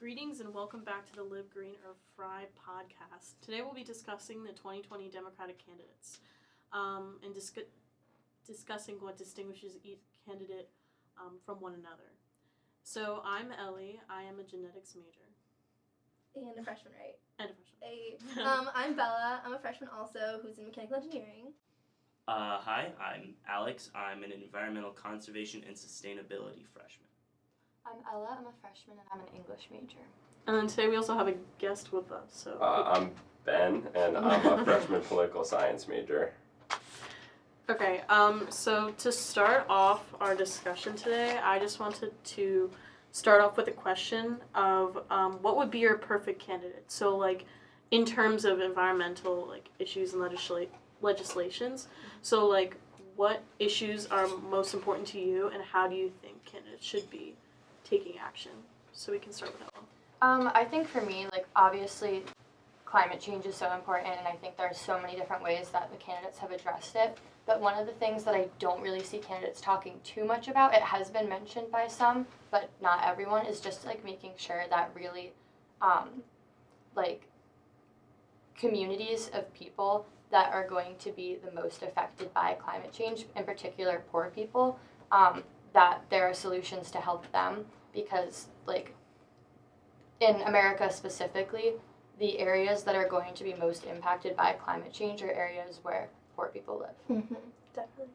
Greetings and welcome back to the Live Green or Fry podcast. Today we'll be discussing the 2020 Democratic candidates um, and discu- discussing what distinguishes each candidate um, from one another. So I'm Ellie. I am a genetics major and a freshman, right? and a freshman. Hey, um, I'm Bella. I'm a freshman also who's in mechanical engineering. Uh, hi, I'm Alex. I'm an environmental conservation and sustainability freshman. I'm Ella. I'm a freshman and I'm an English major. And then today we also have a guest with us. So Uh, I'm Ben, and I'm a freshman political science major. Okay, um, so to start off our discussion today, I just wanted to start off with a question of um, what would be your perfect candidate? So, like, in terms of environmental like issues and legisla- legislations, so like, what issues are most important to you, and how do you think candidates should be taking action? So we can start with that. Um, I think for me, like obviously, climate change is so important, and I think there are so many different ways that the candidates have addressed it. But one of the things that I don't really see candidates talking too much about, it has been mentioned by some, but not everyone, is just like making sure that really, um, like, communities of people that are going to be the most affected by climate change, in particular poor people, um, that there are solutions to help them because, like, in America specifically, the areas that are going to be most impacted by climate change are areas where poor people live. Mm-hmm. Definitely.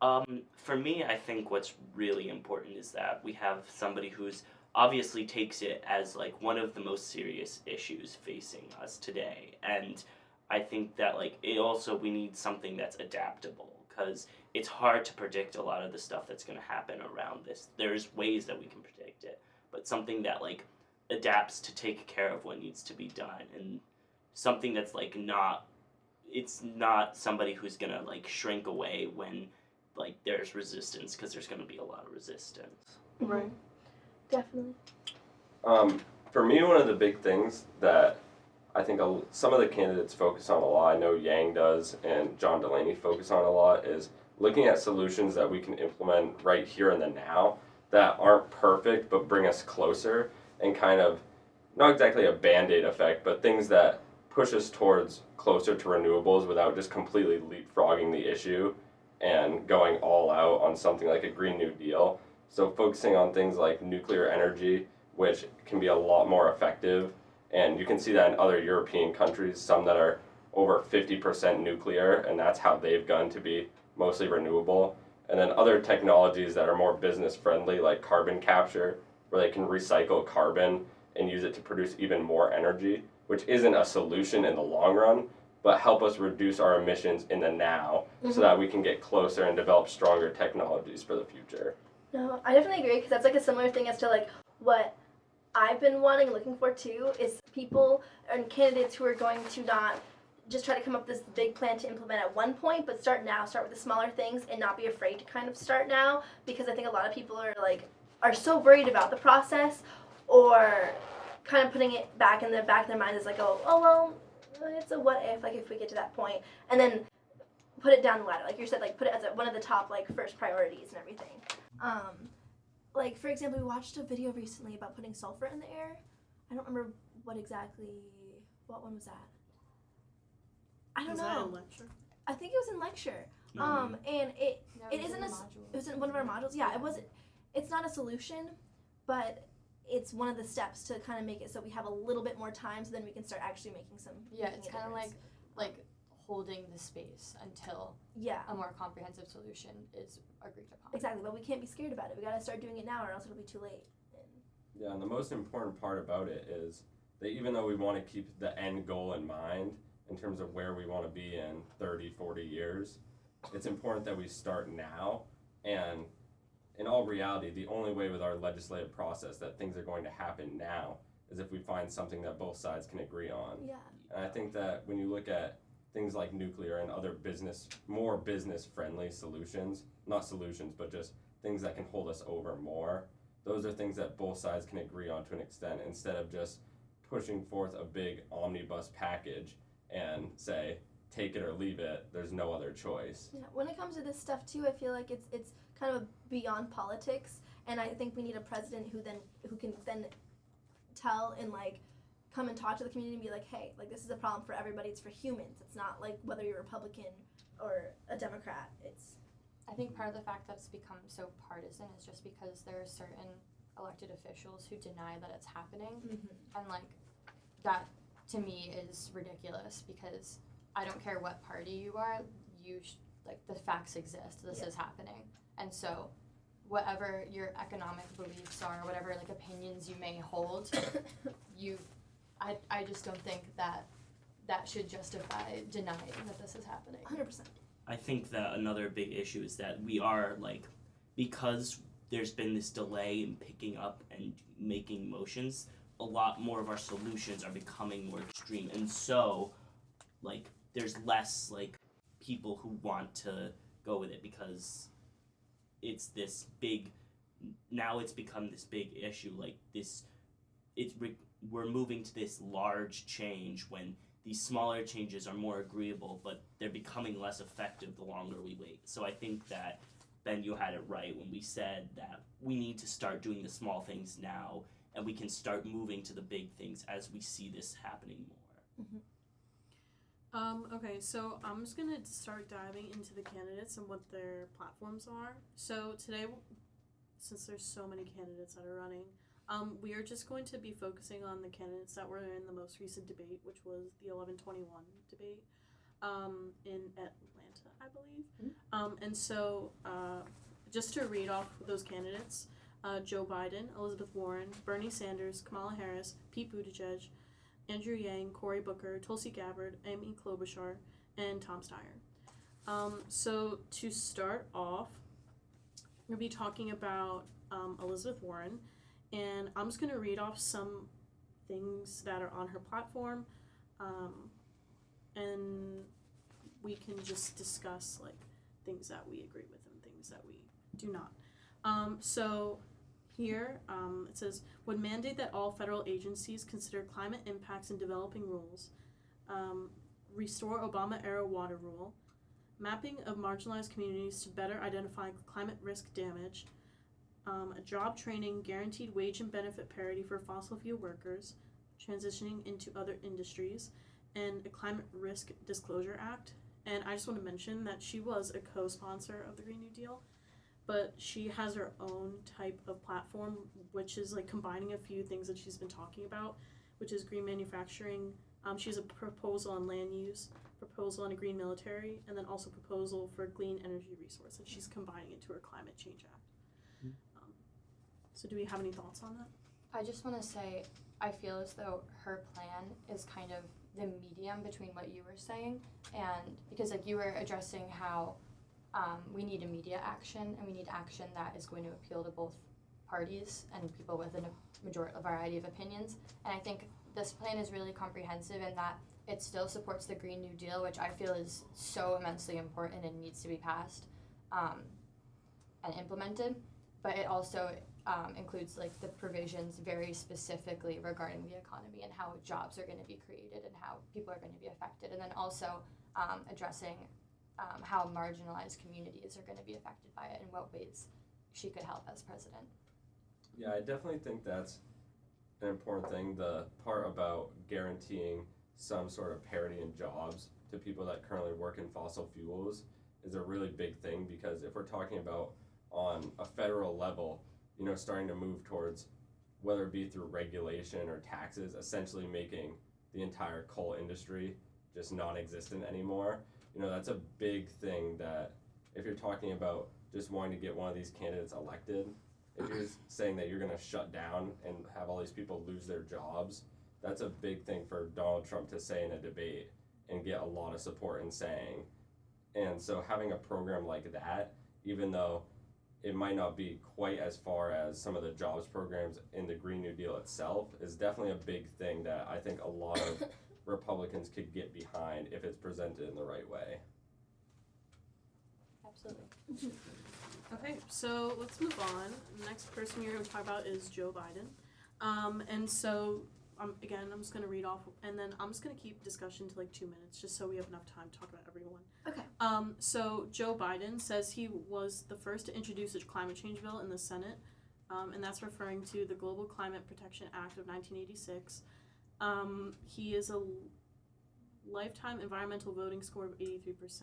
Um, for me, I think what's really important is that we have somebody who's obviously takes it as like one of the most serious issues facing us today, and I think that like it also we need something that's adaptable because it's hard to predict a lot of the stuff that's going to happen around this. There's ways that we can predict it, but something that like adapts to take care of what needs to be done and something that's like not it's not somebody who's gonna like shrink away when like there's resistance because there's gonna be a lot of resistance Right. Definitely. Um, for me, one of the big things that I think some of the candidates focus on a lot, I know Yang does and John Delaney focus on a lot, is looking at solutions that we can implement right here and the now that aren't perfect but bring us closer and kind of not exactly a band aid effect, but things that push us towards closer to renewables without just completely leapfrogging the issue and going all out on something like a Green New Deal. So, focusing on things like nuclear energy, which can be a lot more effective. And you can see that in other European countries, some that are over 50% nuclear, and that's how they've gone to be mostly renewable. And then other technologies that are more business friendly, like carbon capture, where they can recycle carbon and use it to produce even more energy, which isn't a solution in the long run, but help us reduce our emissions in the now so mm-hmm. that we can get closer and develop stronger technologies for the future. No, I definitely agree because that's like a similar thing as to like what I've been wanting looking for too is people and candidates who are going to not just try to come up with this big plan to implement at one point, but start now, start with the smaller things and not be afraid to kind of start now because I think a lot of people are like are so worried about the process or kind of putting it back in the back of their mind is like oh oh well it's a what if like if we get to that point and then put it down the ladder like you said like put it as a, one of the top like first priorities and everything um, like for example, we watched a video recently about putting sulfur in the air. I don't remember what exactly. What one was that? I don't Was that know. in lecture? I think it was in lecture. Um, and it No, It isn't a s- it was in one of our modules. Yeah, it wasn't. It's not a solution, but it's one of the steps to kind of make it so we have a little bit more time, so then we can start actually making some. Yeah, making it's kind of like like holding the space until Yeah, a more comprehensive solution is agreed upon. exactly. But we can't be scared about it. We gotta start doing it now, or else it'll be too late. Yeah, and the most important part about it is that even though we want to keep the end goal in mind in terms of where we want to be in 30, 40 years, it's important that we start now. And in all reality, the only way with our legislative process that things are going to happen now is if we find something that both sides can agree on. yeah, And I think that when you look at things like nuclear and other business, more business friendly solutions, not solutions, but just things that can hold us over more, those are things that both sides can agree on to an extent instead of just pushing forth a big omnibus package and say, take it or leave it, there's no other choice. Yeah, when it comes to this stuff too, I feel like it's it's kind of beyond politics, and I think we need a president who then who can then tell and like come and talk to the community and be like, hey, like this is a problem for everybody. It's for humans. It's not like whether you're Republican or a Democrat. It's I think part of the fact that it's become so partisan is just because there are certain elected officials who deny that it's happening. Mm-hmm. And like that to me is ridiculous because I don't care what party you are, you sh- like the facts exist. This Yeah. is happening. And so whatever your economic beliefs are, whatever like opinions you may hold, you I I just don't think that that should justify denying that this is happening. 100%. I think that another big issue is that we are like because there's been this delay in picking up and making motions, a lot more of our solutions are becoming more extreme. And so like there's less like people who want to go with it because it's this big now it's become this big issue like this it's we're moving to this large change when these smaller changes are more agreeable, but they're becoming less effective the longer we wait. So I think that Ben, you had it right when we said that we need to start doing the small things now, and we can start moving to the big things as we see this happening more. Um, okay, so I'm just gonna start diving into the candidates and what their platforms are. So today, since there's so many candidates that are running, um, we are just going to be focusing on the candidates that were in the most recent debate, which was the 1121 debate um, in Atlanta, I believe. Mhm. Um, and so, uh, just to read off those candidates uh, Joe Biden, Elizabeth Warren, Bernie Sanders, Kamala Harris, Pete Buttigieg, Andrew Yang, Cory Booker, Tulsi Gabbard, Amy Klobuchar, and Tom Steyer. Um, so to start off, we're going to be talking about um, Elizabeth Warren, and I'm just going to read off some things that are on her platform, um, and we can just discuss like things that we agree with and things that we do not. Um, so here um, it says would mandate that all federal agencies consider climate impacts in developing rules, um, restore Obama era water rule, mapping of marginalized communities to better identify climate risk damage, um, a job training, guaranteed wage and benefit parity for fossil fuel workers transitioning into other industries, and a climate risk disclosure act. And I just want to mention that she was a co sponsor of the Green New Deal but she has her own type of platform which is like combining a few things that she's been talking about which is green manufacturing. Um, she has a proposal on land use proposal on a green military and then also proposal for clean energy resource and she's combining it to her climate change act. Um, so do we have any thoughts on that? I just want to say, I feel as though her plan is kind of the medium between what you were saying, and because like you were addressing how um, we need immediate action and we need action that is going to appeal to both parties and people with a majority, a variety of opinions. And I think this plan is really comprehensive in that it still supports the Green New Deal, which I feel is so immensely important and needs to be passed um, and implemented. But it also um, includes like the provisions very specifically regarding the economy and how jobs are going to be created and how people are going to be affected, and then also um, addressing um, how marginalized communities are going to be affected by it and what ways she could help as president. Yeah, I definitely think that's an important thing. The part about guaranteeing some sort of parity in jobs to people that currently work in fossil fuels is a really big thing because if we're talking about on a federal level, you know, starting to move towards whether it be through regulation or taxes, essentially making the entire coal industry just non existent anymore. You know, that's a big thing that if you're talking about just wanting to get one of these candidates elected, if you're saying that you're going to shut down and have all these people lose their jobs, that's a big thing for Donald Trump to say in a debate and get a lot of support in saying. And so having a program like that, even though it might not be quite as far as some of the jobs programs in the Green New Deal itself, is definitely a big thing that I think a lot of Republicans could get behind if it's presented in the right way. Absolutely. Okay, so let's move on. The next person we're going to talk about is Joe Biden. Um, and so, um, again, I'm just going to read off, and then I'm just going to keep discussion to like two minutes, just so we have enough time to talk about everyone. Okay. Um, so Joe Biden says he was the first to introduce a climate change bill in the Senate. um, and that's referring to the Global Climate Protection Act of 1986. Um, he is a lifetime environmental voting score of 83%.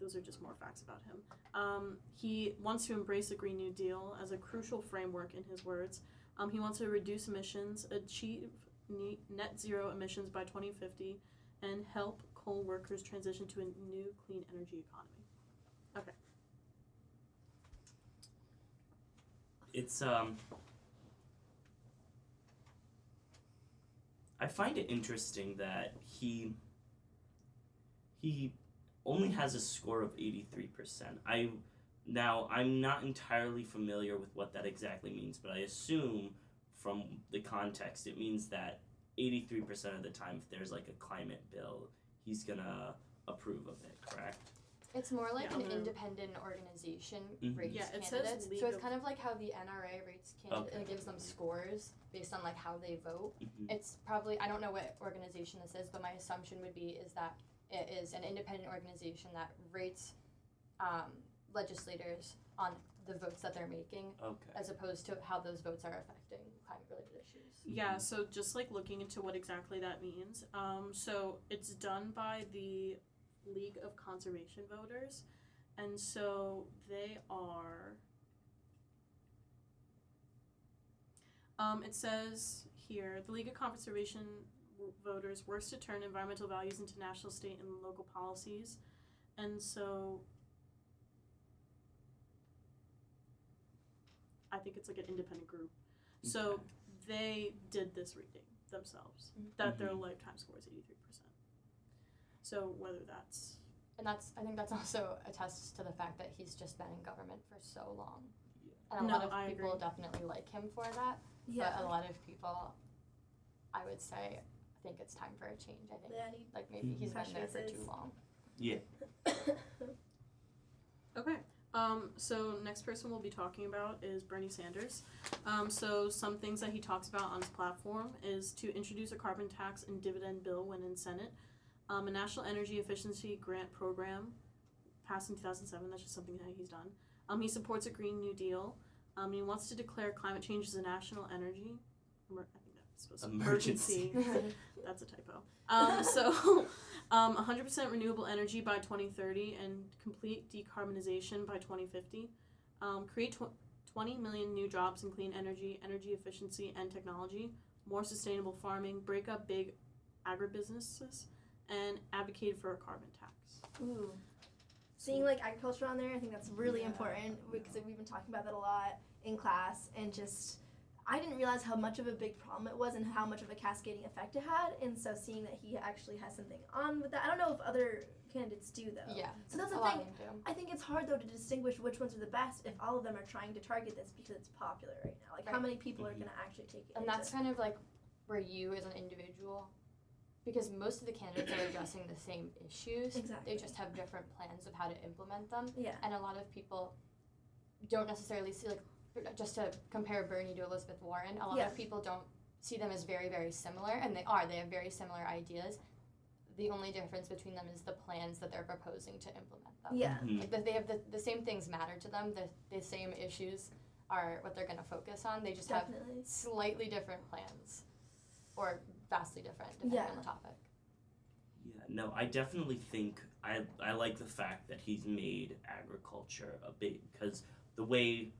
Those are just more facts about him. Um, he wants to embrace the Green New Deal as a crucial framework, in his words. Um, he wants to reduce emissions, achieve ne- net zero emissions by 2050, and help coal workers transition to a new clean energy economy. Okay. It's um I find it interesting that he he only has a score of 83%. I now I'm not entirely familiar with what that exactly means, but I assume from the context it means that 83% of the time if there's like a climate bill, he's going to approve of it, correct? It's more like Yeah. an independent organization Mhm. rates Yeah, it says candidates. League so it's kind of like how the NRA rates candidates Okay. and gives them scores based on like how they vote. Mhm. It's probably I don't know what organization this is, but my assumption would be is that it is an independent organization that rates um, legislators on the votes that they're making, Okay. as opposed to how those votes are affecting climate-related issues. Yeah, so just like looking into what exactly that means. Um, so it's done by the League of Conservation Voters, and so they are. Um, it says here the League of Conservation Voters works to turn environmental values into national, state, and local policies, and so. I think it's like an independent group. So Okay. they did this reading themselves that their Mhm. lifetime score is 83%. So whether that's And that's I think that's also attests to the fact that he's just been in government for so long. Yeah. And a No, lot of I people agree. definitely like him for that. Yeah. But a lot of people I would say I think it's time for a change. I think Yeah, I need like maybe he's been Fresh there for too long. Yeah. Okay. Um, so next person we'll be talking about is Bernie Sanders. Um, so some things that he talks about on his platform is to introduce a carbon tax and dividend bill when in Senate, um, a national energy efficiency grant program passed in 2007. That's just something that he's done. Um, he supports a Green New Deal. Um, he wants to declare climate change as a national energy. emer- I think that's supposed to Emergency. emergency. That's a typo. Um, so, um, 100% renewable energy by 2030 and complete decarbonization by 2050. Um, create tw- 20 million new jobs in clean energy, energy efficiency, and technology. More sustainable farming. Break up big agribusinesses. And advocated for a carbon tax. Ooh. Seeing like agriculture on there, I think that's really Yeah. important because we've been talking about that a lot in class and just I didn't realize how much of a big problem it was and how much of a cascading effect it had. And so seeing that he actually has something on with that, I don't know if other candidates do though. Yeah. So that's a the thing. of them do. I think it's hard though to distinguish which ones are the best if all of them are trying to target this because it's popular right now. Like how many people are going to actually take it? And into- that's kind of like where you as an individual because most of the candidates are addressing the same issues. Exactly. They just have different plans of how to implement them. yeah. And a lot of people don't necessarily see like just to compare Bernie to Elizabeth Warren, a lot Yeah. of people don't see them as very, very similar and they are. They have very similar ideas. The only difference between them is the plans that they're proposing to implement them. Yeah. Mhm. Like the, they have the, the same things matter to them. The, the same issues are what they're going to focus on. They just have slightly different plans or vastly different depending Yeah. on the topic. Yeah, no, I definitely think I I like the fact that he's made agriculture a big because the way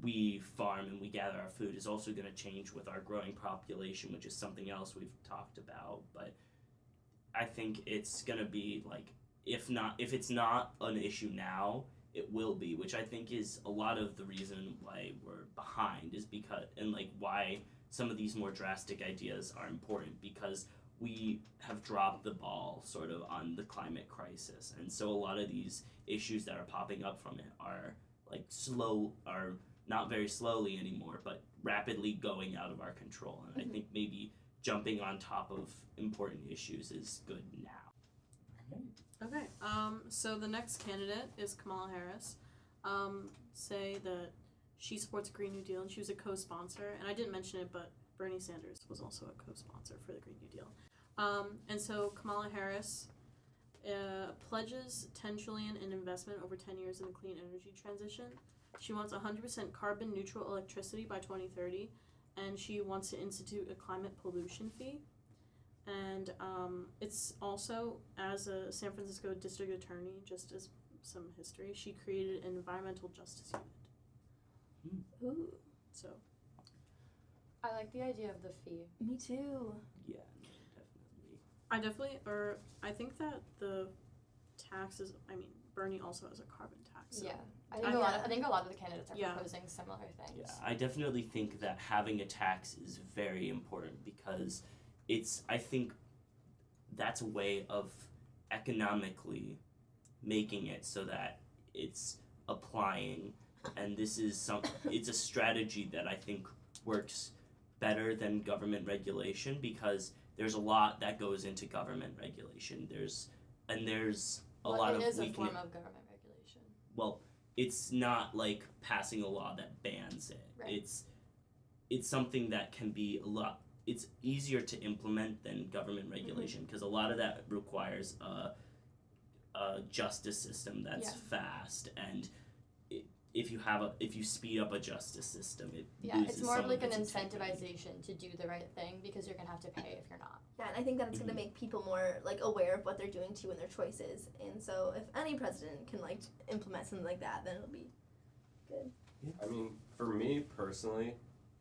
we farm and we gather our food is also going to change with our growing population, which is something else we've talked about. But I think it's going to be like if not if it's not an issue now, it will be, which I think is a lot of the reason why we're behind is because and like why some of these more drastic ideas are important because we have dropped the ball sort of on the climate crisis and so a lot of these issues that are popping up from it are like slow are not very slowly anymore but rapidly going out of our control and Mhm. i think maybe jumping on top of important issues is good now Okay. Um, so the next candidate is Kamala Harris. Um, say that she supports Green New Deal and she was a co-sponsor. And I didn't mention it, but Bernie Sanders was also a co-sponsor for the Green New Deal. Um, and so Kamala Harris uh, pledges 10 trillion in investment over 10 years in the clean energy transition. She wants 100% carbon neutral electricity by 2030, and she wants to institute a climate pollution fee. And um, it's also, as a San Francisco district attorney, just as some history, she created an environmental justice unit. Ooh, So, I like the idea of the fee. me too. Yeah, no, definitely. I definitely, or I think that the taxes, I mean, Bernie also has a carbon tax. So. Yeah, I think I- a lot. Of, I think a lot of the candidates are Yeah. proposing similar things. Yeah, I definitely think that having a tax is very important because it's I think that's a way of economically making it so that it's applying and this is some it's a strategy that I think works better than government regulation because there's a lot that goes into government regulation. There's and there's a Well, lot it of is a form of government regulation. well it's not like passing a law that bans it Right. it's it's something that can be a lot it's easier to implement than government mm-hmm. regulation because a lot of that requires a, a justice system that's Yeah. fast and it, if you have a if you speed up a justice system it Yeah, loses it's more some of like an incentivization to do the right thing because you're gonna have to pay if you're not. Yeah, and I think that it's Mhm. gonna make people more like aware of what they're doing too and their choices. And so, if any president can like implement something like that, then it'll be good. I mean, for me personally,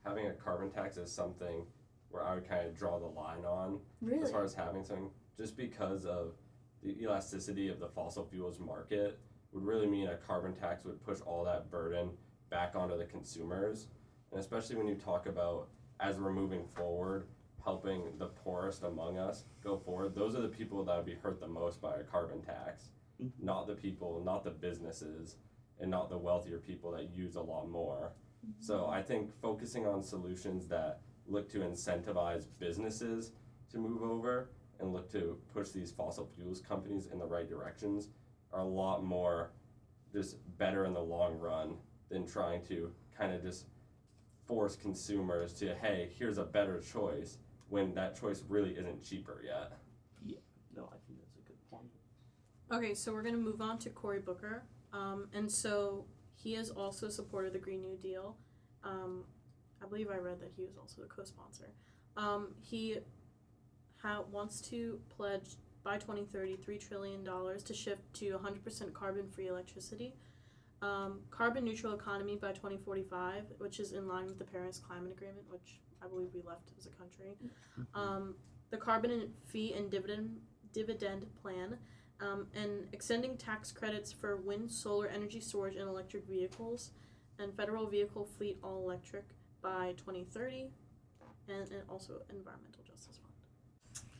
having a carbon tax is something where I would kind of draw the line on Really? as far as having something, just because of the elasticity of the fossil fuels market would really mean a carbon tax would push all that burden back onto the consumers. And especially when you talk about as we're moving forward, helping the poorest among us go forward, those are the people that would be hurt the most by a carbon tax. Mhm. Not the people, not the businesses, and not the wealthier people that use a lot more. So I think focusing on solutions that look to incentivize businesses to move over and look to push these fossil fuels companies in the right directions are a lot more just better in the long run than trying to kind of just force consumers to hey here's a better choice when that choice really isn't cheaper yet Yeah. no i think that's a good point Okay, so we're gonna move on to Cory Booker. Um, and so he has also supported the Green New Deal. Um, I believe I read that he was also the co-sponsor. Um, he ha- wants to pledge by 2030 $3 trillion to shift to 100% carbon-free electricity. Um, carbon neutral economy by 2045, which is in line with the Paris Climate Agreement, which I believe we left as a country. Um, the carbon fee and dividend dividend plan um, and extending tax credits for wind, solar energy storage, and electric vehicles, and federal vehicle fleet all electric by 2030, and, and also environmental.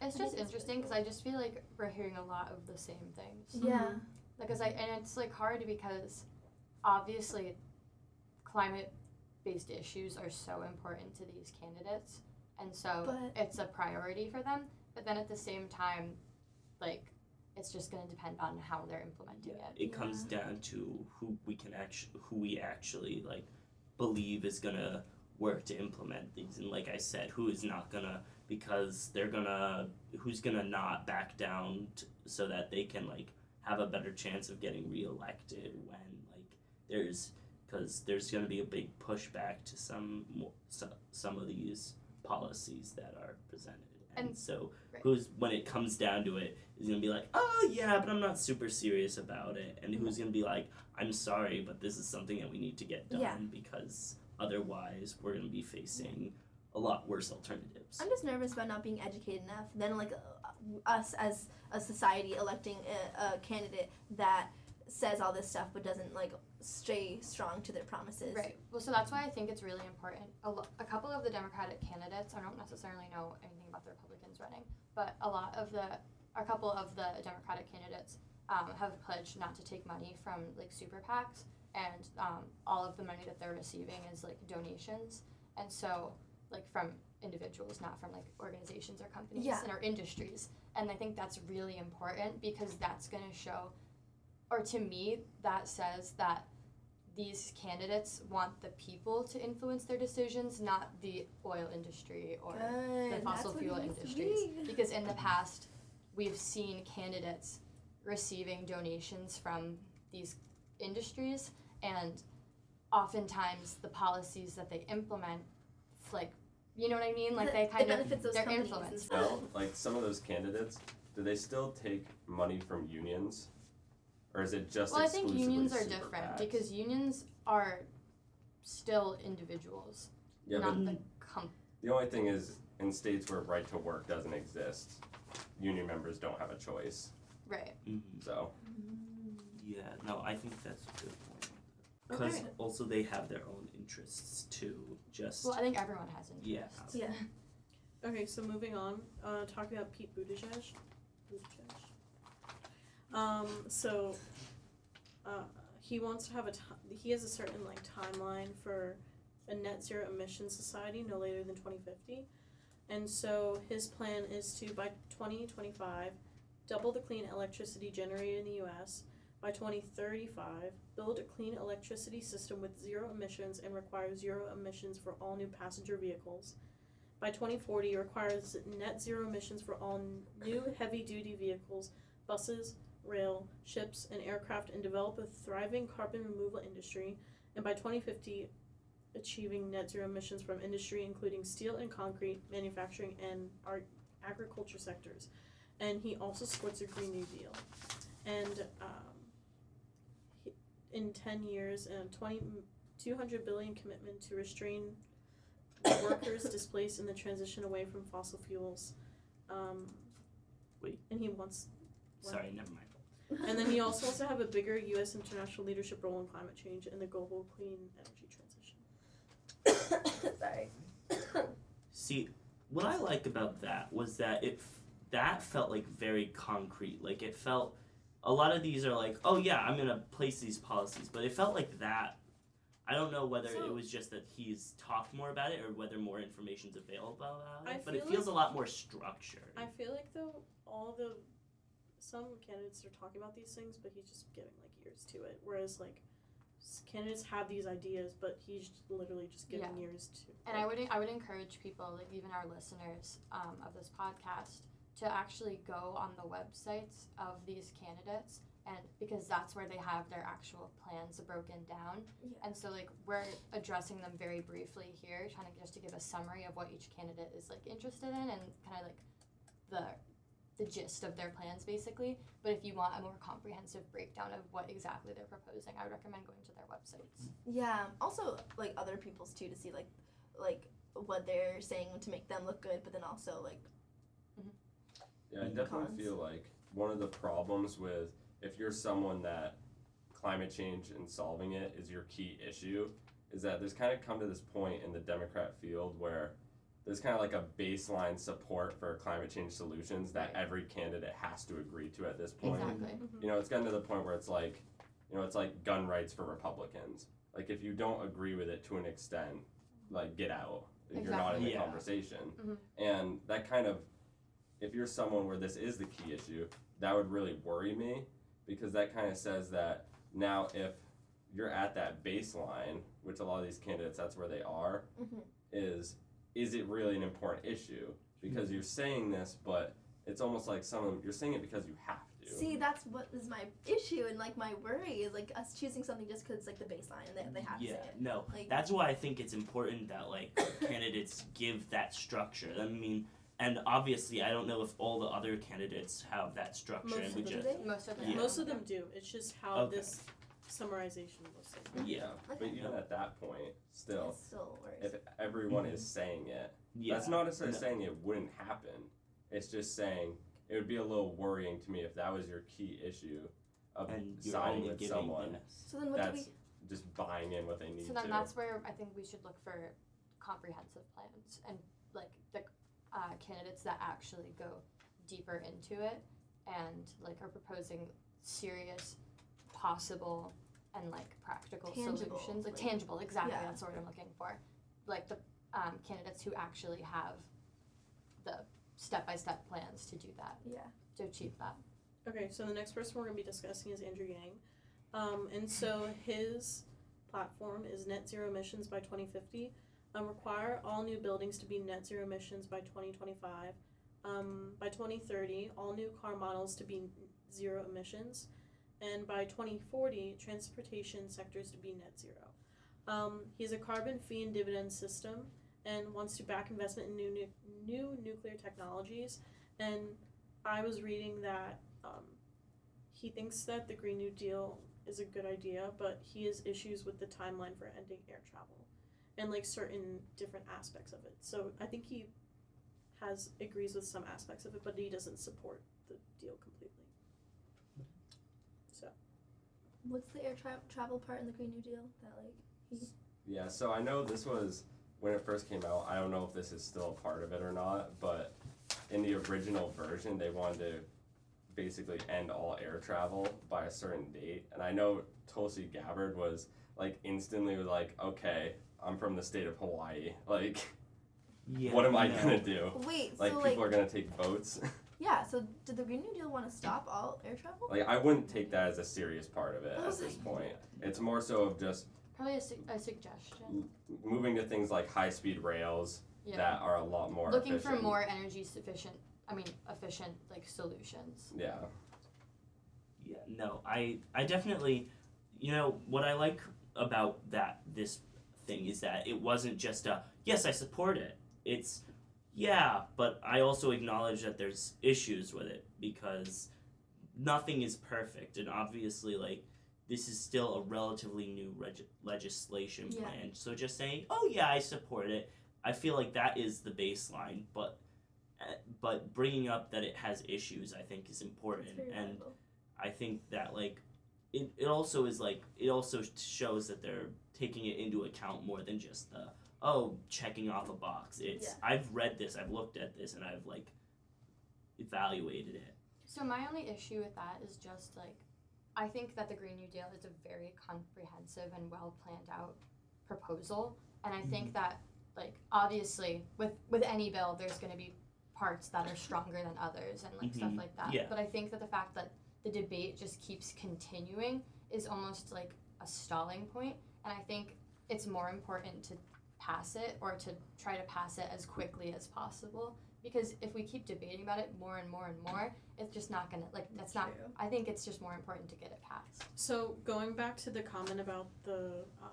It's just interesting because I just feel like we're hearing a lot of the same things. Yeah. Because I and it's like hard because obviously climate based issues are so important to these candidates and so But- it's a priority for them. But then at the same time, like it's just gonna depend on how they're implementing Yeah, it. it comes down to who we can actually, who we actually like believe is gonna work to implement these, and like I said, who is not gonna because they're gonna, who's gonna not back down t- so that they can like have a better chance of getting reelected when like there's because there's gonna be a big pushback to some mo- some, some of these policies that are presented. And, And- so, right. who's when it comes down to it, is gonna be like, oh yeah, but I'm not super serious about it, and who's gonna be like, I'm sorry, but this is something that we need to get done Yeah. because otherwise we're gonna be facing a lot worse alternatives. I'm just nervous about not being educated enough. Then, like, uh, us as a society electing a, a candidate that says all this stuff but doesn't, like, stay strong to their promises. Right. Well, so that's why I think it's really important. A, lo- a couple of the Democratic candidates, I don't necessarily know anything about the Republicans running, but a lot of the, a couple of the Democratic candidates um, have pledged not to take money from like super PACs, and um, all of the money that they're receiving is like donations, and so like from individuals, not from like organizations or companies Yeah. and or industries. And I think that's really important because that's going to show, or to me, that says that these candidates want the people to influence their decisions, not the oil industry or Good. the fossil That's fuel it needs to industries. Because in the past, we've seen candidates receiving donations from these industries, and oftentimes the policies that they implement, f- like, you know what I mean? Like It- they it kind of benefits those they're companies No, like some of those candidates, do they still take money from unions, or is it just Well, I think unions are different PACs? because unions are still individuals, yeah, not the com- the only thing is in states where right to work doesn't exist, union members don't have a choice. right. Mhm. So Yeah, no, I think that's a good point. Because Okay. also they have their own interests too. Just Well, I think everyone has Yeah. interests. Yeah. Okay, so moving on, uh, talking about Pete Buttigieg. Buttigieg. Um, so, uh, he wants to have a ti- he has a certain like timeline for a net zero emission society no later than 2050, and so his plan is to by 2025 double the clean electricity generated in the U.S. By 2035, build a clean electricity system with zero emissions and require zero emissions for all new passenger vehicles. By 2040, requires net zero emissions for all new heavy duty vehicles, buses, rail, ships, and aircraft, and develop a thriving carbon removal industry. And by 2050, achieving net zero emissions from industry, including steel and concrete, manufacturing, and our agriculture sectors. And he also supports a Green New Deal. And um, in 10 years, and 20, 200 billion commitment to restrain workers displaced in the transition away from fossil fuels. Um, Wait. And he wants, sorry, never mind. and then he also wants to have a bigger U.S. international leadership role in climate change and the global clean energy transition. Sorry. See, what I liked about that was that it f- that felt like very concrete. Like it felt a lot of these are like, oh yeah, I'm gonna place these policies, but it felt like that. I don't know whether So- it was just that he's talked more about it or whether more information's available about it. But it feels like- a lot more structured. I feel like though all the some candidates are talking about these things, but he's just giving like years to it. Whereas like candidates have these ideas, but he's literally just giving Yeah. years to. And I would I would encourage people, like even our listeners um, of this podcast, to actually go on the websites of these candidates, and because that's where they have their actual plans broken down. Yeah. And so like we're addressing them very briefly here, trying to just to give a summary of what each candidate is like interested in and kind of like the the gist of their plans basically. But if you want a more comprehensive breakdown of what exactly they're proposing, I would recommend going to their websites. Yeah. Also, like other people's too to see like, like what they're saying to make them look good, but then also like Yeah, I definitely Cons. feel like one of the problems with if you're someone that climate change and solving it is your key issue, is that there's kind of come to this point in the Democrat field where there's kind of like a baseline support for climate change solutions that Right. every candidate has to agree to at this point. Exactly. You know, it's gotten to the point where it's like, you know, it's like gun rights for Republicans. Like if you don't agree with it to an extent, like get out. You're not in the Yeah. conversation. Mhm. And that kind of if you're someone where this is the key issue, that would really worry me because that kind of says that now if you're at that baseline, which a lot of these candidates that's where they are, Mhm. is is it really an important issue? Because you're saying this, but it's almost like some of them you're saying it because you have to. see that's what is my issue and like my worry is like us choosing something just because it's like the baseline and they, they have to say yeah, it. no. Like- That's why I think it's important that like candidates give that structure. I mean, and obviously, I don't know if all the other candidates have that structure, Most and we of them just do. Most of them. Yeah. Most of them do. It's just how Okay. this summarization looks like. Yeah, but Okay. even at that point, still, It's still worries. if everyone is mm-hmm. saying it, yeah. that's not necessarily no. saying it wouldn't happen. It's just saying it would be a little worrying to me if that was your key issue of and you're siding only with giving someone yes. so then what do that's we? just buying in what they need So then to. that's where I think we should look for comprehensive plans and like the uh, candidates that actually go deeper into it and like are proposing serious, possible, and like practical Tangible, solutions. Like, like- tangible, exactly. yeah. That's the word I'm looking for. Like the um, candidates who actually have the step-by-step plans to do that Yeah. to achieve that. Okay, so the next person we're going to be discussing is Andrew Yang. Um, and so his platform is net zero emissions by 2050, um, require all new buildings to be net zero emissions by 2025, um, by 2030, all new car models to be zero emissions, and by 2040, transportation sectors to be net zero. Um, he has a carbon fee and dividend system and wants to back investment in new new nuclear technologies. And I was reading that um, he thinks that the Green New Deal is a good idea, but he has issues with the timeline for ending air travel and like certain different aspects of it. So I think he has agrees with some aspects of it, but he doesn't support the deal completely. So What's the air tra- travel part in the Green New Deal? That like he Yeah, so I know this was when it first came out. I don't know if this is still a part of it or not, but in the original version, they wanted to basically end all air travel by a certain date. And I know Tulsi Gabbard was like instantly was like, okay, I'm from the state of Hawaii. Like, Yeah. what am I no. gonna do? wait. Like, so people like are gonna take boats. yeah. So did the Green New Deal want to stop all air travel? like, I wouldn't take that as a serious part of it at this my point. It's more so of just Probably a, su- a suggestion. moving to things like high speed rails Yeah. that are a lot more Looking efficient. for more energy sufficient. I mean, efficient like solutions. Yeah. Yeah, no, I I definitely, you know, what I like about that this thing is that it wasn't just a yes, I support it. It's yeah, but I also acknowledge that there's issues with it because nothing is perfect, and obviously, like this is still a relatively new reg- legislation Yeah. plan. So just saying, oh yeah, I support it. I feel like that is the baseline, but. uh, But bringing up that it has issues, I think, is important, and. I think that like it, it also is like it also shows that they're taking it into account more than just the oh checking off a box. It's Yeah. I've read this, I've looked at this, and I've like evaluated it. So my only issue with that is just like I think that the Green New Deal is a very comprehensive and well planned out proposal. And I think that like obviously with with any bill there's gonna be parts that are stronger than others and like stuff Mhm. like that. Yeah. But I think that the fact that the debate just keeps continuing is almost like a stalling point. And I think it's more important to pass it or to try to pass it as quickly as possible because if we keep debating about it more and more and more it's just not gonna like that's not True. i think it's just more important to get it passed So going back to the comment about the um,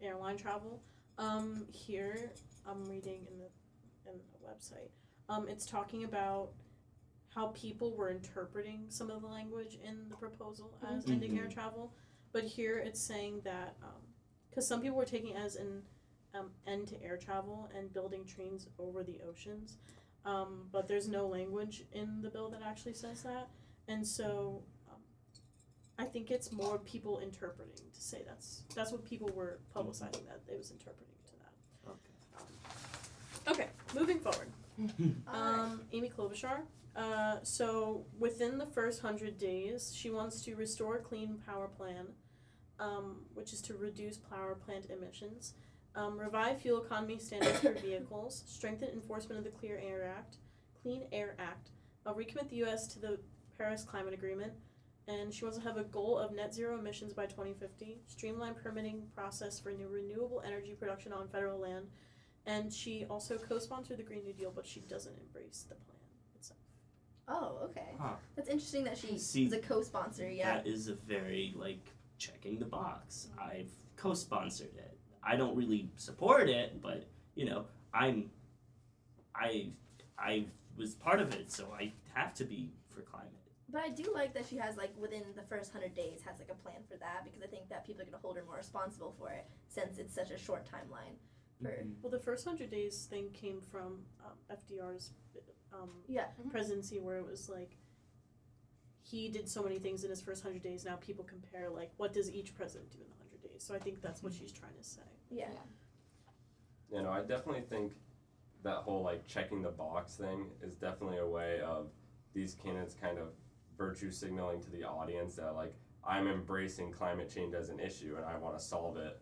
airline travel, um, here I'm reading in the in the website. Um, it's talking about how people were interpreting some of the language in the proposal as ending air Mhm. travel, but here it's saying that because some people were taking it as an um, end to air travel and building trains over the oceans, um, but there's no language in the bill that actually says that, and so um, I think it's more people interpreting to say that's that's what people were publicizing that it was interpreting to that. Okay. Okay, moving forward. Um, Amy Klobuchar. Uh, so within the first hundred days, she wants to restore clean power plan, um, which is to reduce power plant emissions, um, revive fuel economy standards for vehicles, strengthen enforcement of the Clear Air Act, Clean Air Act, uh, recommit the U.S. to the Paris Climate Agreement, and she wants to have a goal of net zero emissions by 2050, streamline permitting process for new renewable energy production on federal land, and she also co-sponsored the Green New Deal, but she doesn't embrace the plan. Oh, okay. Huh. That's interesting that she See, is a co-sponsor. Yeah. That is a very like checking the box. I've co-sponsored it. I don't really support it, but you know, I'm I I was part of it, so I have to be for climate. But I do like that she has like within the first hundred days has like a plan for that because I think that people are gonna hold her more responsible for it since it's such a short timeline. For Mhm. Well, the first hundred days thing came from um, FDR's um, yeah, Mhm. presidency, where it was like he did so many things in his first hundred days. Now people compare like what does each president do in the hundred days. So I think that's what she's trying to say. yeah, You know, I definitely think that whole like checking the box thing is definitely a way of these candidates kind of virtue signaling to the audience that like I'm embracing climate change as an issue and I want to solve it.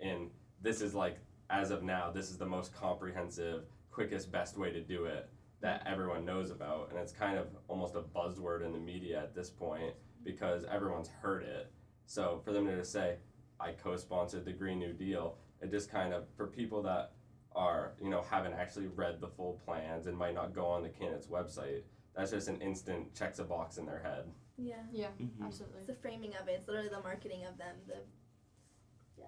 And this is like as of now, this is the most comprehensive, quickest, best way to do it that everyone knows about. And it's kind of almost a buzzword in the media at this point because everyone's heard it. So for them to just say, I co-sponsored the Green New Deal, it just kind of for people that are you know haven't actually read the full plans and might not go on the candidate's website that's just an instant checks a box in their head yeah. yeah Mhm. absolutely It's the framing of it. It's literally the marketing of them. The yeah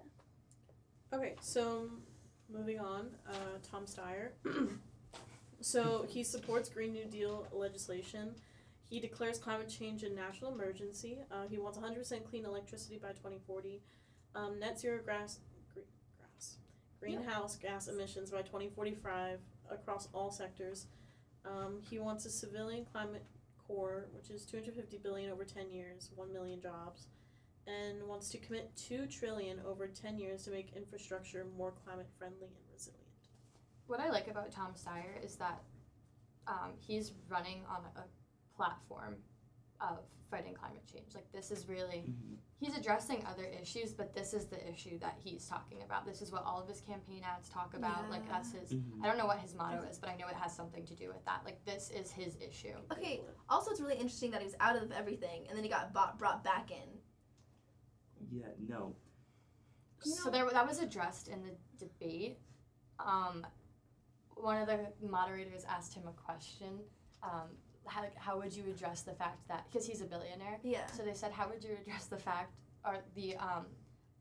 Okay, so moving on, uh, Tom Steyer. so he supports Green New Deal legislation. He declares climate change a national emergency. Uh, he wants 100% clean electricity by 2040, um, net zero grass, gre- grass, greenhouse gas emissions by 2045 across all sectors. Um, he wants a civilian climate corps, which is 250 billion over 10 years, 1 million jobs and wants to commit 2 trillion over 10 years to make infrastructure more climate friendly and resilient. What I like about Tom Steyer is that um, he's running on a platform of fighting climate change. Like this is really he's addressing other issues, but this is the issue that he's talking about. This is what all of his campaign ads talk about. Like that's his. Mhm. I don't know what his motto is, but I know it has something to do with that. Like this is his issue. Okay. Also, it's really interesting that he was out of everything and then he got bought, brought back in. Yeah, no. You so there that was addressed in the debate. Um, one of the moderators asked him a question. Um, how, how would you address the fact that because he's a billionaire? Yeah. So they said, how would you address the fact or the um,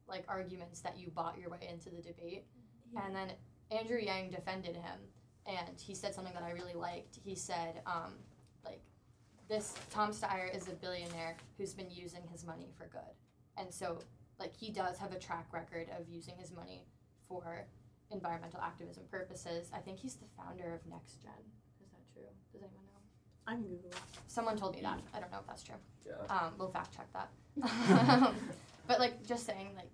like arguments that you bought your way into the debate? Yeah. And then Andrew Yang defended him, and he said something that I really liked. He said, um, like, this Tom Steyer is a billionaire who's been using his money for good, and so like he does have a track record of using his money for environmental activism purposes. I think he's the founder of Next Gen. Is that true? Does anyone know? I can Google it. Someone told me that. I don't know if that's true. Yeah. Um, we'll fact check that. but like just saying like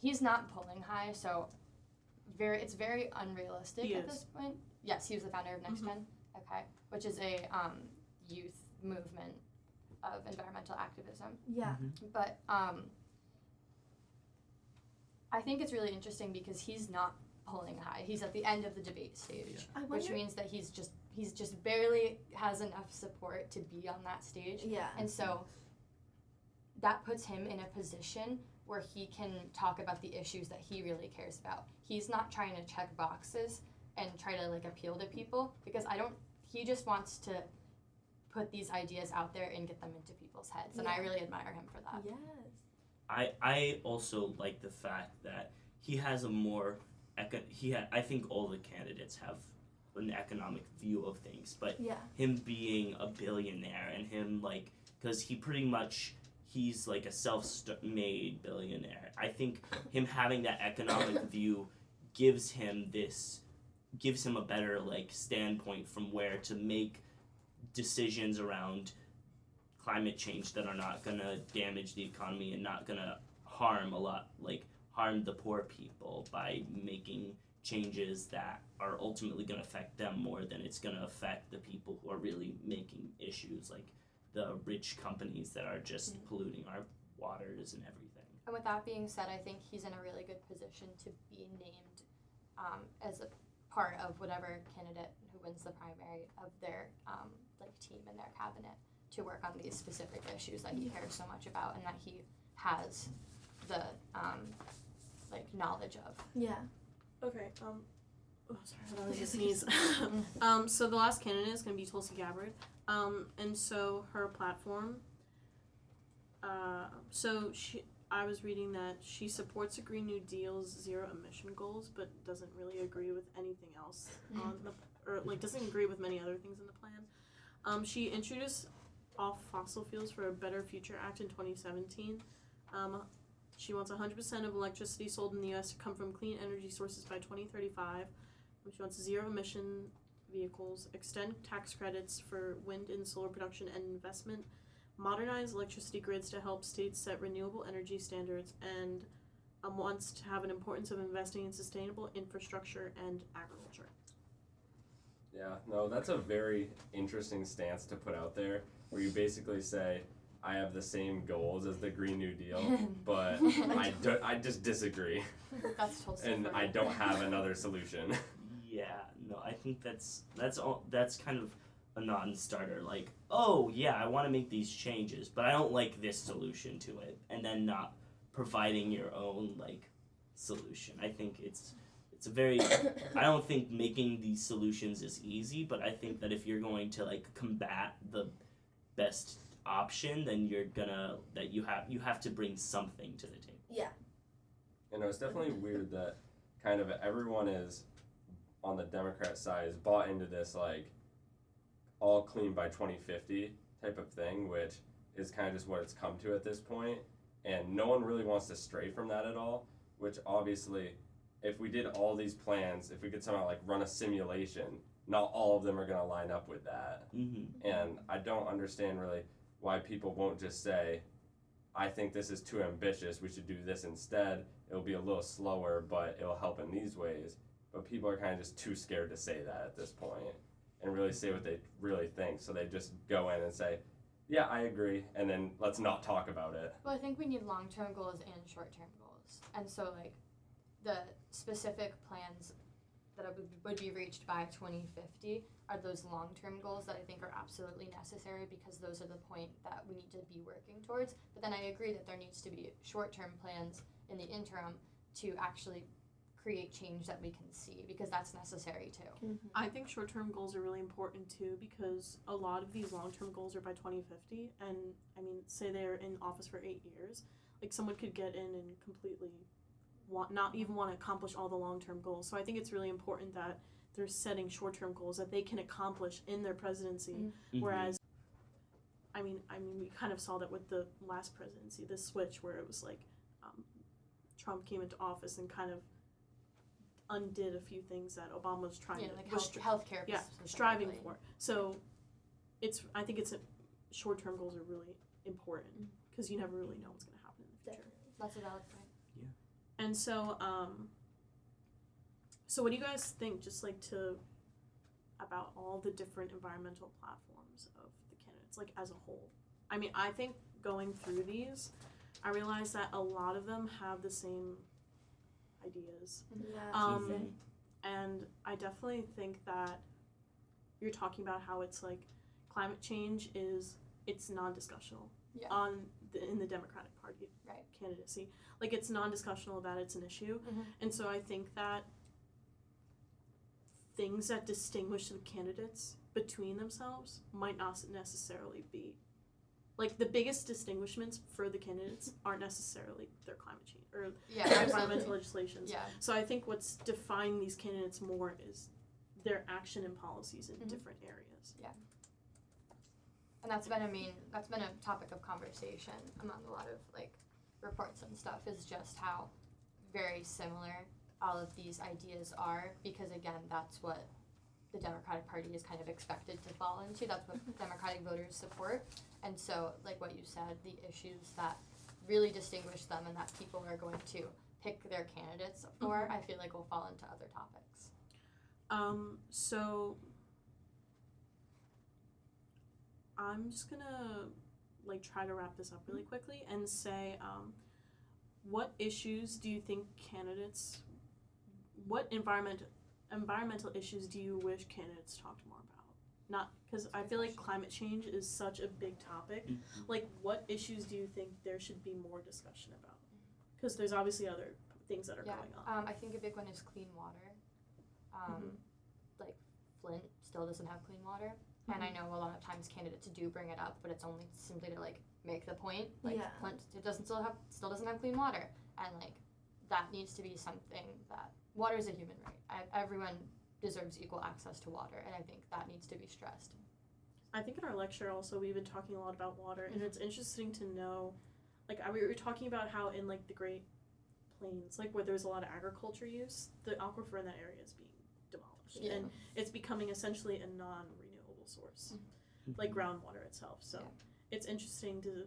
he's not pulling high, so very it's very unrealistic He at is. this point. Yes, he was the founder of Next Gen. Okay, which is a um, youth movement of environmental activism. Yeah. But um, I think it's really interesting because he's not pulling high. He's at the end of the debate stage, I which means that he's just he's just barely has enough support to be on that stage. Yeah. And so that puts him in a position where he can talk about the issues that he really cares about. He's not trying to check boxes and try to like appeal to people because I don't he just wants to put these ideas out there and get them into people's heads. And I really admire him for that. Yes. I I also like the fact that he has a more eco- he ha- I think all the candidates have an economic view of things, but Yeah. him being a billionaire and him like because he pretty much he's like a self-made billionaire. I think him having that economic view gives him this gives him a better like standpoint from where to make decisions around climate change that are not going to damage the economy and not going to harm a lot like harm the poor people by making changes that are ultimately going to affect them more than it's going to affect the people who are really making issues like the rich companies that are just polluting our waters and everything. And with that being said, I think he's in a really good position to be named um, as a part of whatever candidate who wins the primary of their um, like team and their cabinet to work on these specific issues that he cares so much about and that he has the um, like knowledge of. Yeah. Okay, um, oh, sorry, that was a sneeze. um, so the last candidate is going to be Tulsi Gabbard. Um, and so her platform, uh, so she, I was reading that she supports the Green New Deal's zero emission goals, but doesn't really agree with anything else on the, or like doesn't agree with many other things in the plan. Um, she introduced Off Fossil Fuels for a Better Future Act in 2017. Um, she wants 100% of electricity sold in the U.S. to come from clean energy sources by 2035. Um, She wants zero emission vehicles, extend tax credits for wind and solar production and investment, modernize electricity grids to help states set renewable energy standards, and um, wants to have an importance of investing in sustainable infrastructure and agriculture. Yeah, no, that's a very interesting stance to put out there where you basically say, I have the same goals as the Green New Deal, but I, do, I just disagree That's Tulsi. and I don't have another solution. Yeah, no, I think that's that's all that's kind of a non-starter. Like, oh yeah, I want to make these changes, but I don't like this solution to it, and then not providing your own like solution. I think it's it's a very I don't think making these solutions is easy, but I think that if you're going to like combat the best option, then you're gonna that you have you have to bring something to the table. Yeah. You know, it's definitely weird that kind of everyone is on the Democrat side is bought into this like all clean by 2050 type of thing, which is kind of just what it's come to at this point. And no one really wants to stray from that at all, which obviously, if we did all these plans, if we could somehow like run a simulation, not all of them are going to line up with that. Mm-hmm. And I don't understand really why people won't just say, I think this is too ambitious, we should do this instead. It'll be a little slower, but it'll help in these ways. But people are kind of just too scared to say that at this point and really say what they really think. So they just go in and say, Yeah, I agree, and then let's not talk about it. Well, I think we need long term goals and short term goals. And so, like, the specific plans that would- would be reached by 2050 are those long term goals that I think are absolutely necessary because those are the point that we need to be working towards. But then I agree that there needs to be short term plans in the interim to actually create change that we can see because that's necessary too. Mm-hmm. I think short term goals are really important too because a lot of these long term goals are by 2050. And I mean, say they're in office for eight years, like someone could get in and completely want, not even want to accomplish all the long term goals. So I think it's really important that they're setting short term goals that they can accomplish in their presidency. Mm-hmm. Whereas, I mean, I mean, we kind of saw that with the last presidency, the switch where it was like um, Trump came into office and kind of undid a few things that Obama was trying Yeah, to like was health, healthcare. yeah, striving for. So, it's I think it's short-term goals are really important because you never really know what's going to happen in the future. Definitely. That's a valid point. And so, um, so what do you guys think? Just like to about all the different environmental platforms of the candidates, like as a whole. I mean, I think going through these, I realized that a lot of them have the same ideas. Yeah. Um, and I definitely think that you're talking about how it's like climate change is it's non-discussional Yeah. on the, in the Democratic Party Right. candidacy. Like it's non-discussional that it's an issue, Mhm. and so I think that things that distinguish the candidates between themselves might not necessarily be like the biggest distinguishments for the candidates aren't necessarily their climate change or Yeah, their environmental legislations. Yeah. So I think what's defining these candidates more is their action and policies in Mhm. different areas. And that's been a main that's been a topic of conversation among a lot of like reports and stuff is just how very similar all of these ideas are because again that's what the democratic party is kind of expected to fall into that's what democratic voters support. And so like what you said the issues that really distinguish them and that people are going to pick their candidates for i feel like will fall into other topics. Um, so I'm just gonna like try to wrap this up really quickly and say, um, what issues do you think candidates, what environment, environmental issues do you wish candidates talked more about? Not because I feel like climate change is such a big topic. Mm-hmm. Like, what issues do you think there should be more discussion about? Because there's obviously other things that are yeah going on. um, i think a big one is clean water um, like flint still doesn't have clean water and i mm-hmm. know a lot of times candidates do bring it up but it's only simply to like make the point like Yeah. flint it doesn't still have still doesn't have clean water. And like that needs to be something that water is a human right. I, everyone deserves equal access to water and i think that needs to be stressed. I think in our lecture also we've been talking a lot about water, and mm-hmm. it's interesting to know, like we were talking about how in like the Great Plains, like where there's a lot of agriculture use, the aquifer in that area is being demolished, Yeah. and it's becoming essentially a non-renewable source, like groundwater itself. So Yeah. it's interesting to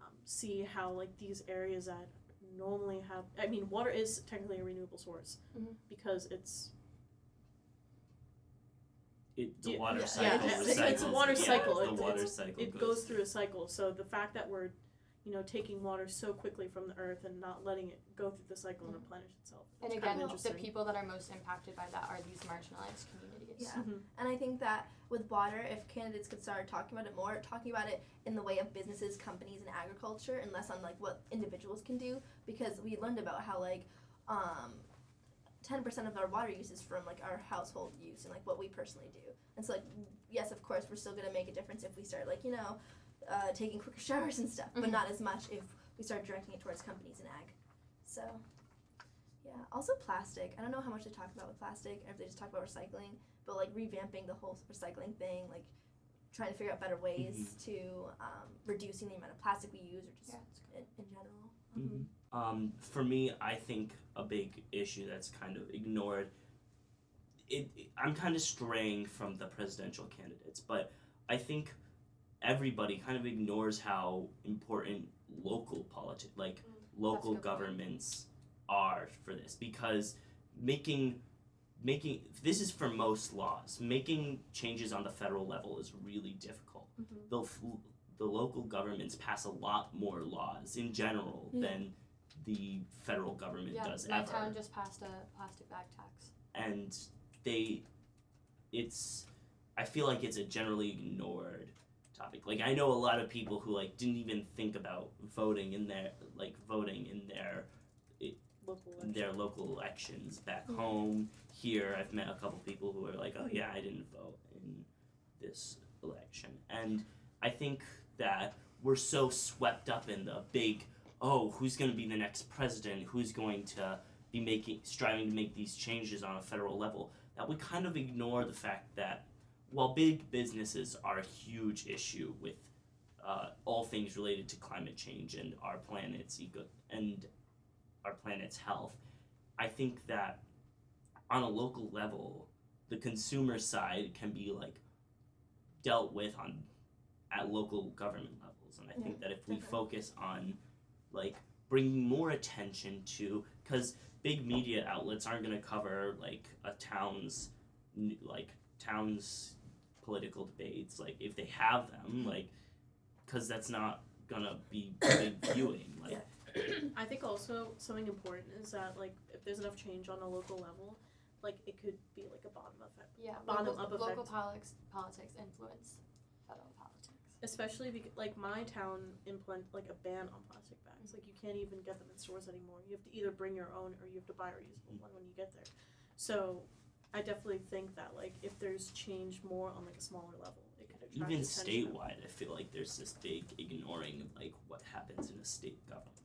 um, see how like these areas that normally have, I mean, water is technically a renewable source Mhm. because it's It, the water yeah, cycle. it's- it's, it's a water cycle. Yeah, It- the water cycle it goes through a cycle. So the fact that we're, you know, taking water so quickly from the earth and not letting it go through the cycle and replenish itself. and again kind of the people that are most impacted by that are these marginalized communities Yeah. Mhm. And I think that with water, if candidates could start talking about it more, talking about it in the way of businesses, companies, and agriculture, and less on like what individuals can do, because we learned about how like um, 10% of our water use is from like our household use and like what we personally do. And so like yes, of course, we're still gonna make a difference if we start like you know uh, taking quicker showers and stuff, but Mhm. not as much if we start directing it towards companies and ag. So, yeah. Also, plastic. I don't know how much they talk about with plastic, or if they just talk about recycling. But like revamping the whole recycling thing, like trying to figure out better ways to um, reducing the amount of plastic we use, or just Yeah, in, in general. Mhm. Um, for me, I think a big issue that's kind of ignored. It, it- I'm kind of straying from the presidential candidates, but I think everybody kind of ignores how important local politics, like local good point. governments, are for this because making making this is for most laws making changes on the federal level is really difficult Mhm. the the local governments pass a lot more laws in general Yeah. than the federal government Yeah, does my ever town just passed a plastic bag tax. and they it's i feel like it's a generally ignored topic like i know a lot of people who like didn't even think about voting in their like voting in their Local their local elections back home. Here i've met a couple people who are like oh yeah i didn't vote in this election. And i think that we're so swept up in the big oh who's going to be the next president? Who's going to be making striving to make these changes on a federal level? That we kind of ignore the fact that while big businesses are a huge issue with uh, all things related to climate change and our planet's eco and our planet's health, I think that on a local level, the consumer side can be like dealt with on at local government levels, and I think that if we definitely. focus on like bringing more attention to because big media outlets aren't going to cover like a town's like town's political debates like if they have them mm-hmm. like because that's not gonna be big viewing like I think also something important is that like if there's enough change on a local level, like it could be like a bottom up effect. Yeah, Bottom local, up local effect. politics politics influence federal politics. Especially because like my town implement like a ban on plastic bags. Like you can't even get them in stores anymore. You have to either bring your own or you have to buy a reusable one when you get there. So I definitely think that like if there's change more on like a smaller level, it could attract even attention. statewide i feel like there's this big ignoring of like what happens in a state government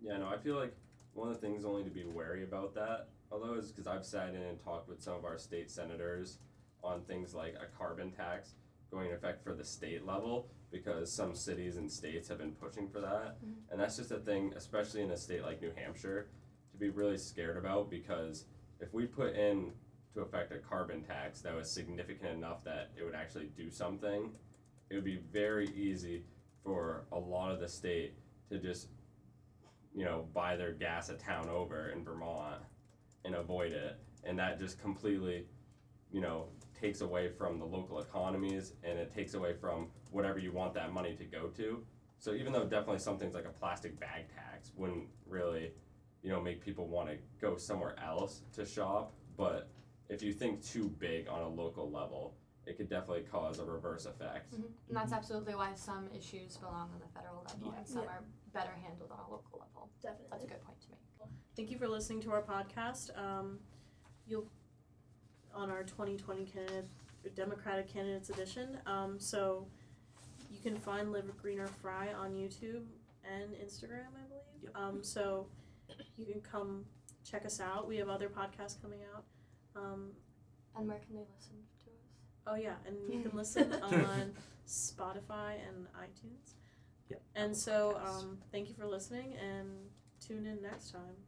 Yeah, no, I feel like one of the things only to be wary about that, although, is because I've sat in and talked with some of our state senators on things like a carbon tax going into effect for the state level because some cities and states have been pushing for that. Mhm. And that's just a thing, especially in a state like New Hampshire, to be really scared about because if we put in to effect a carbon tax that was significant enough that it would actually do something, it would be very easy for a lot of the state to just you know, buy their gas a town over in Vermont and avoid it. And that just completely, you know, takes away from the local economies and it takes away from whatever you want that money to go to. So even though definitely some things like a plastic bag tax wouldn't really, you know, make people want to go somewhere else to shop, but if you think too big on a local level, it could definitely cause a reverse effect. Mm-hmm. And that's mm-hmm. absolutely why some issues belong on the federal level Yeah. and some Yeah. are better handled on a local level. Definitely. That's a good point to make. Thank you for listening to our podcast. Um, you'll on our 2020 candidate Democratic Candidates Edition. Um, so you can find Live Greener Fry on YouTube and Instagram, I believe. Yep. Um, so you can come check us out. We have other podcasts coming out. Um, And where can they listen to us? oh yeah, and you can listen on Spotify and iTunes. Yep. And so um, thank you for listening and tune in next time.